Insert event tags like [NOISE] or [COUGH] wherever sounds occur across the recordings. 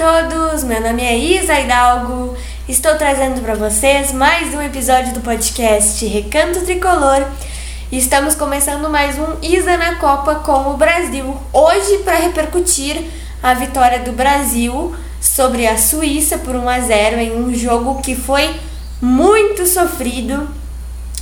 todos, meu nome é Isa Hidalgo. Estou trazendo para vocês mais um episódio do podcast Recanto Tricolor. Estamos começando mais um Isa na Copa com o Brasil. Hoje para repercutir a vitória do Brasil sobre a Suíça por 1 a 0 em um jogo que foi muito sofrido.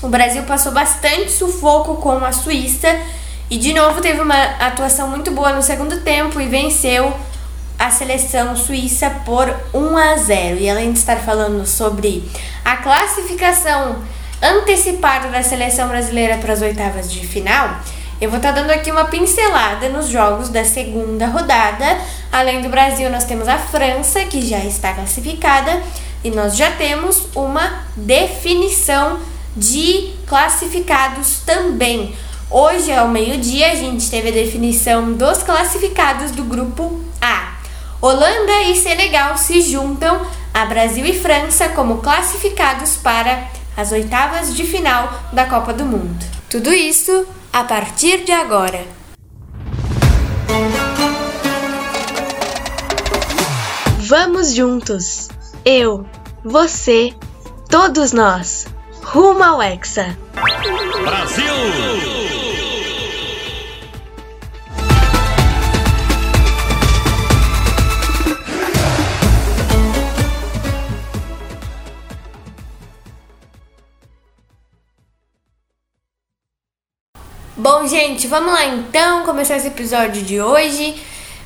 O Brasil passou bastante sufoco com a Suíça e de novo teve uma atuação muito boa no segundo tempo e venceu a seleção suíça por 1 a 0. E além de estar falando sobre a classificação antecipada da seleção brasileira para as oitavas de final, eu vou estar dando aqui uma pincelada nos jogos da segunda rodada. Além do Brasil, nós temos a França, que já está classificada, e nós já temos uma definição de classificados também. Hoje, ao meio-dia, a gente teve a definição dos classificados do grupo A. Holanda e Senegal se juntam a Brasil e França como classificados para as oitavas de final da Copa do Mundo. Tudo isso a partir de agora. Vamos juntos! Eu, você, todos nós, rumo ao Hexa! Brasil! Bom, gente, vamos lá então começar esse episódio de hoje.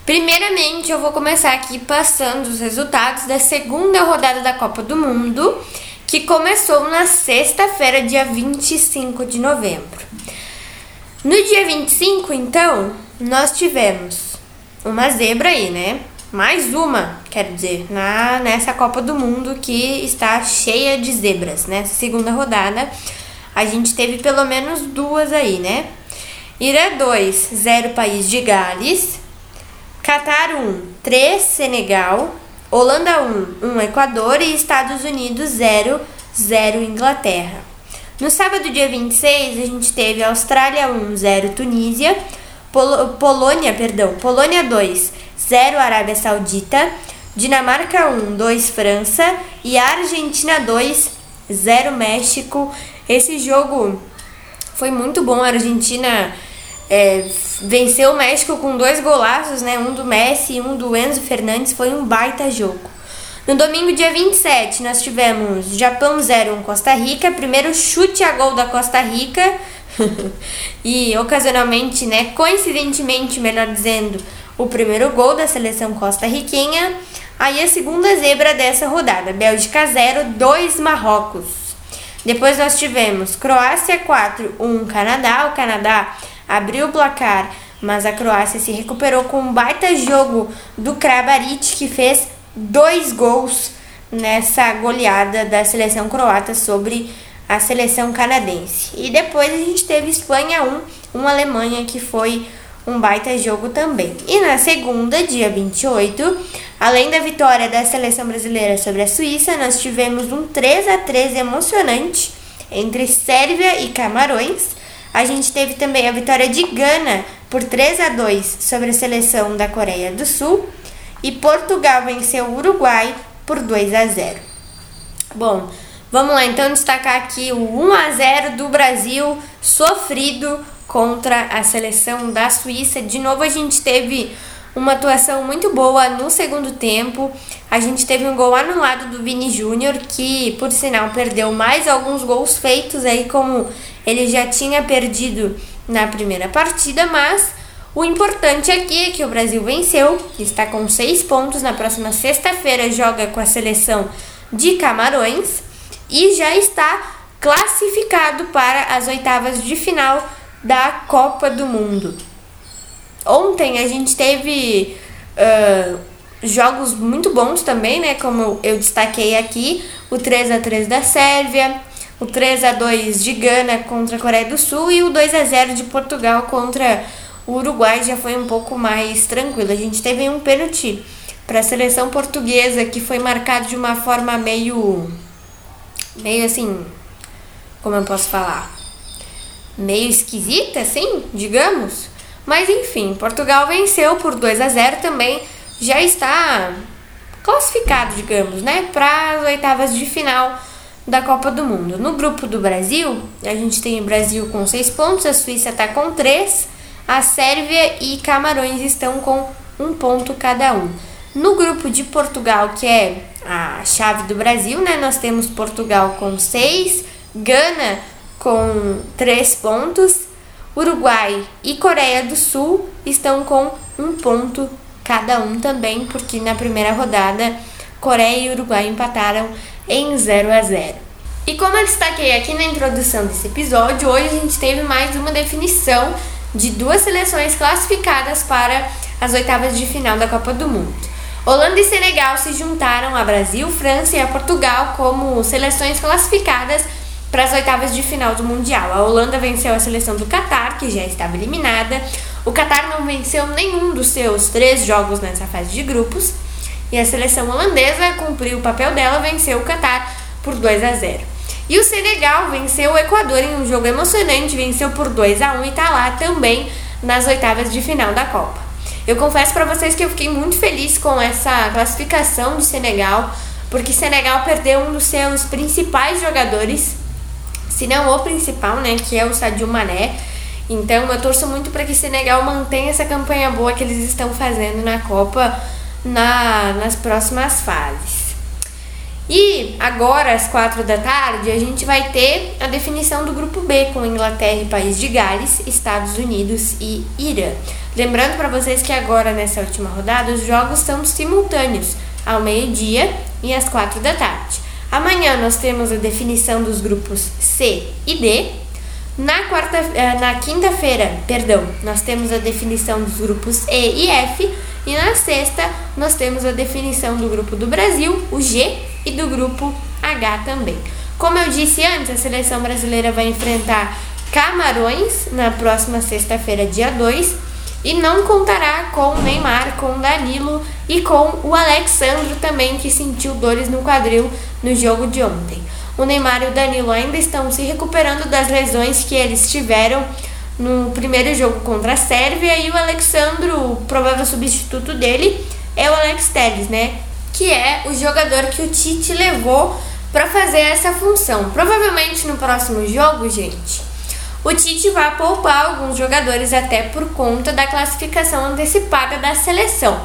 Primeiramente, eu vou começar aqui passando os resultados da segunda rodada da Copa do Mundo, que começou na sexta-feira, dia 25 de novembro. No dia 25, então, nós tivemos uma zebra aí, né? Mais uma, quero dizer, na, nessa Copa do Mundo que está cheia de zebras, né? Segunda rodada, a gente teve pelo menos duas aí, né? Irã 2, 0 País de Gales. Catar 1, 3 Senegal. Holanda 1, 1 Equador. E Estados Unidos 0, 0 Inglaterra. No sábado, dia 26, a gente teve Austrália 1, 0 Tunísia. Pol Polônia, perdão, Polônia 2, 0 Arábia Saudita. Dinamarca 1, 2 França. E Argentina 2, 0 México. Esse jogo foi muito bom. A Argentina é, venceu o México com dois golaços, né? Um do Messi e um do Enzo Fernandes. Foi um baita jogo. No domingo, dia 27, nós tivemos Japão 0, 1 Costa Rica. Primeiro chute a gol da Costa Rica. [LAUGHS] e ocasionalmente, né? Coincidentemente, melhor dizendo, o primeiro gol da seleção costarriquenha. Aí a segunda zebra dessa rodada: Bélgica 0, 2 Marrocos. Depois nós tivemos Croácia 4, 1 Canadá. O Canadá abriu o placar, mas a Croácia se recuperou com um baita jogo do Kramaric, que fez dois gols nessa goleada da seleção croata sobre a seleção canadense. E depois a gente teve Espanha 1, uma Alemanha que foi um baita jogo também. E na segunda, dia 28, além da vitória da seleção brasileira sobre a Suíça, nós tivemos um 3 a 3 emocionante entre Sérvia e Camarões. A gente teve também a vitória de Gana por 3 a 2 sobre a seleção da Coreia do Sul e Portugal venceu o Uruguai por 2 a 0. Bom, vamos lá então destacar aqui o 1 a 0 do Brasil sofrido contra a seleção da Suíça. De novo a gente teve uma atuação muito boa no segundo tempo. A gente teve um gol anulado do Vini Júnior, que por sinal perdeu mais alguns gols feitos aí como ele já tinha perdido na primeira partida, mas o importante aqui é que o Brasil venceu, está com seis pontos. Na próxima sexta-feira joga com a seleção de Camarões e já está classificado para as oitavas de final da Copa do Mundo. Ontem a gente teve uh, jogos muito bons também, né? Como eu destaquei aqui, o 3 a 3 da Sérvia, o 3 a 2 de Gana contra a Coreia do Sul e o 2 a 0 de Portugal contra o Uruguai já foi um pouco mais tranquilo. A gente teve um pênalti para a seleção portuguesa que foi marcado de uma forma meio meio assim, como eu posso falar? Meio esquisita assim, digamos. Mas enfim, Portugal venceu por 2 a 0 também, já está classificado, digamos, né, para as oitavas de final da Copa do Mundo. No grupo do Brasil, a gente tem o Brasil com 6 pontos, a Suíça está com 3, a Sérvia e Camarões estão com um ponto cada um. No grupo de Portugal, que é a chave do Brasil, né, nós temos Portugal com 6, Gana com 3 pontos, Uruguai e Coreia do Sul estão com um ponto cada um também, porque na primeira rodada Coreia e Uruguai empataram em 0 a 0. E como eu destaquei aqui na introdução desse episódio, hoje a gente teve mais uma definição de duas seleções classificadas para as oitavas de final da Copa do Mundo. Holanda e Senegal se juntaram a Brasil, França e a Portugal como seleções classificadas para as oitavas de final do Mundial. A Holanda venceu a seleção do Catar, que já estava eliminada. O Catar não venceu nenhum dos seus três jogos nessa fase de grupos. E a seleção holandesa cumpriu o papel dela, venceu o Catar por 2 a 0. E o Senegal venceu o Equador em um jogo emocionante, venceu por 2 a 1 e está lá também nas oitavas de final da Copa. Eu confesso para vocês que eu fiquei muito feliz com essa classificação de Senegal, porque Senegal perdeu um dos seus principais jogadores, se não o principal, né, que é o Sadio Mané. Então eu torço muito para que Senegal mantenha essa campanha boa que eles estão fazendo na Copa na, nas próximas fases. E agora, às quatro da tarde, a gente vai ter a definição do grupo B com Inglaterra e País de Gales, Estados Unidos e Irã. Lembrando para vocês que agora, nessa última rodada, os jogos são simultâneos, ao meio-dia e às quatro da tarde. Amanhã nós temos a definição dos grupos C e D. Na, quarta, eh, na quinta-feira, perdão, nós temos a definição dos grupos E e F e na sexta, nós temos a definição do grupo do Brasil, o G, e do grupo H também. Como eu disse antes, a seleção brasileira vai enfrentar Camarões na próxima sexta-feira, dia 2, e não contará com o Neymar, com o Danilo e com o Alexandro também, que sentiu dores no quadril no jogo de ontem. O Neymar e o Danilo ainda estão se recuperando das lesões que eles tiveram no primeiro jogo contra a Sérvia e o Alexandro, o provável substituto dele, é o Alex Telles, né? Que é o jogador que o Tite levou para fazer essa função. Provavelmente no próximo jogo, gente, o Tite vai poupar alguns jogadores até por conta da classificação antecipada da seleção.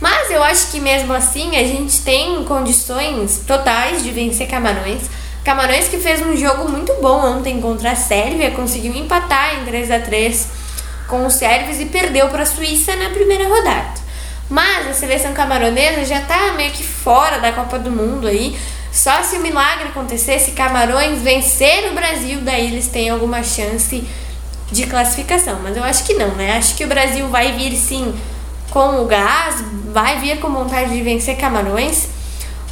Mas eu acho que mesmo assim a gente tem condições totais de vencer Camarões. Camarões que fez um jogo muito bom ontem contra a Sérvia, conseguiu empatar em 3 a 3 com os sérvios e perdeu para a Suíça na primeira rodada. Mas a seleção camaronesa já está meio que fora da Copa do Mundo aí. Só se o milagre acontecesse, Camarões vencer o Brasil, daí eles têm alguma chance de classificação. Mas eu acho que não, né? Acho que o Brasil vai vir sim com o gás, vai vir com vontade de vencer Camarões.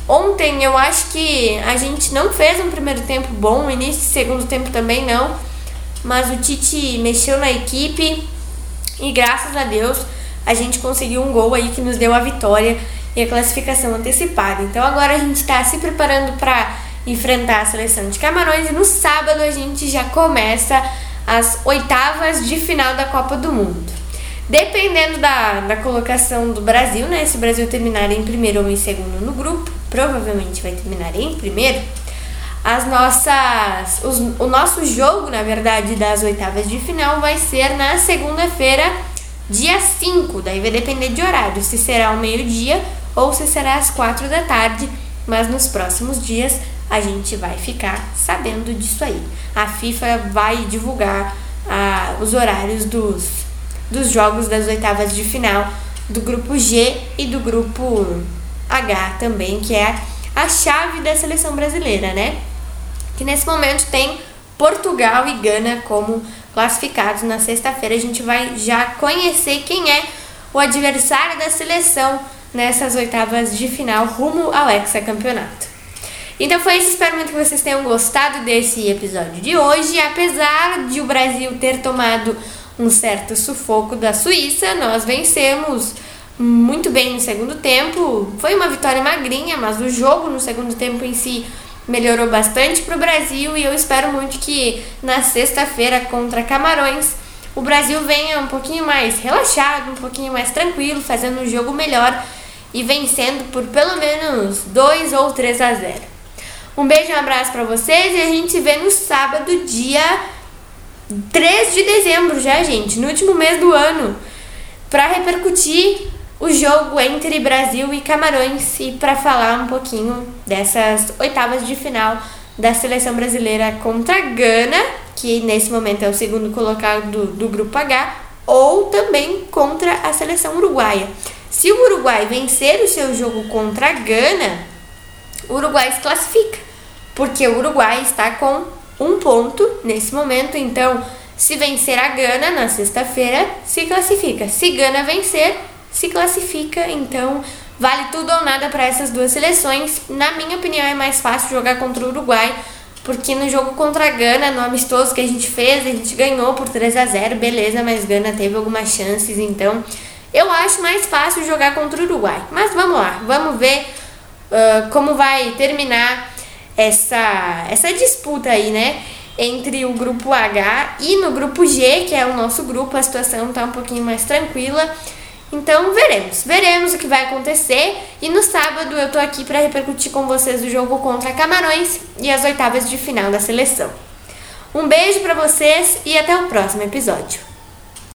Ontem eu acho que a gente não fez um primeiro tempo bom, início segundo tempo também não, mas o Tite mexeu na equipe e graças a Deus a gente conseguiu um gol aí que nos deu a vitória e a classificação antecipada. Então agora a gente está se preparando para enfrentar a seleção de Camarões e no sábado a gente já começa as oitavas de final da Copa do Mundo. Dependendo da, da colocação do Brasil, né? Se o Brasil terminar em primeiro ou em segundo no grupo, provavelmente vai terminar em primeiro. As nossas. Os, o nosso jogo, na verdade, das oitavas de final vai ser na segunda-feira, dia 5. Daí vai depender de horário, se será ao meio-dia ou se será às quatro da tarde. Mas nos próximos dias a gente vai ficar sabendo disso aí. A FIFA vai divulgar ah, os horários dos dos jogos das oitavas de final do grupo G e do grupo H também, que é a chave da seleção brasileira, né? Que nesse momento tem Portugal e Gana como classificados. Na sexta-feira a gente vai já conhecer quem é o adversário da seleção nessas oitavas de final rumo ao hexacampeonato. Então foi isso, espero muito que vocês tenham gostado desse episódio de hoje. Apesar de o Brasil ter tomado um certo sufoco da Suíça. Nós vencemos muito bem no segundo tempo. Foi uma vitória magrinha, mas o jogo no segundo tempo em si melhorou bastante para o Brasil e eu espero muito que na sexta-feira contra Camarões o Brasil venha um pouquinho mais relaxado, um pouquinho mais tranquilo, fazendo um jogo melhor e vencendo por pelo menos 2 ou 3 a 0. Um beijo e um abraço para vocês e a gente se vê no sábado, dia 3 de dezembro já, gente, no último mês do ano, para repercutir o jogo entre Brasil e Camarões e para falar um pouquinho dessas oitavas de final da seleção brasileira contra a Gana, que nesse momento é o segundo colocado do, do grupo H, ou também contra a seleção uruguaia. Se o Uruguai vencer o seu jogo contra a Gana, o Uruguai se classifica, porque o Uruguai está com um ponto nesse momento, então se vencer a Gana na sexta-feira, se classifica. Se Gana vencer, se classifica, então vale tudo ou nada para essas duas seleções. Na minha opinião, é mais fácil jogar contra o Uruguai, porque no jogo contra a Gana, no amistoso que a gente fez, a gente ganhou por 3 a 0 beleza, mas Gana teve algumas chances, então eu acho mais fácil jogar contra o Uruguai. Mas vamos lá, vamos ver uh, como vai terminar essa, essa disputa aí, né? Entre o grupo H e no grupo G, que é o nosso grupo, a situação tá um pouquinho mais tranquila. Então veremos, veremos o que vai acontecer. E no sábado eu tô aqui para repercutir com vocês o jogo contra Camarões e as oitavas de final da seleção. Um beijo para vocês e até o próximo episódio.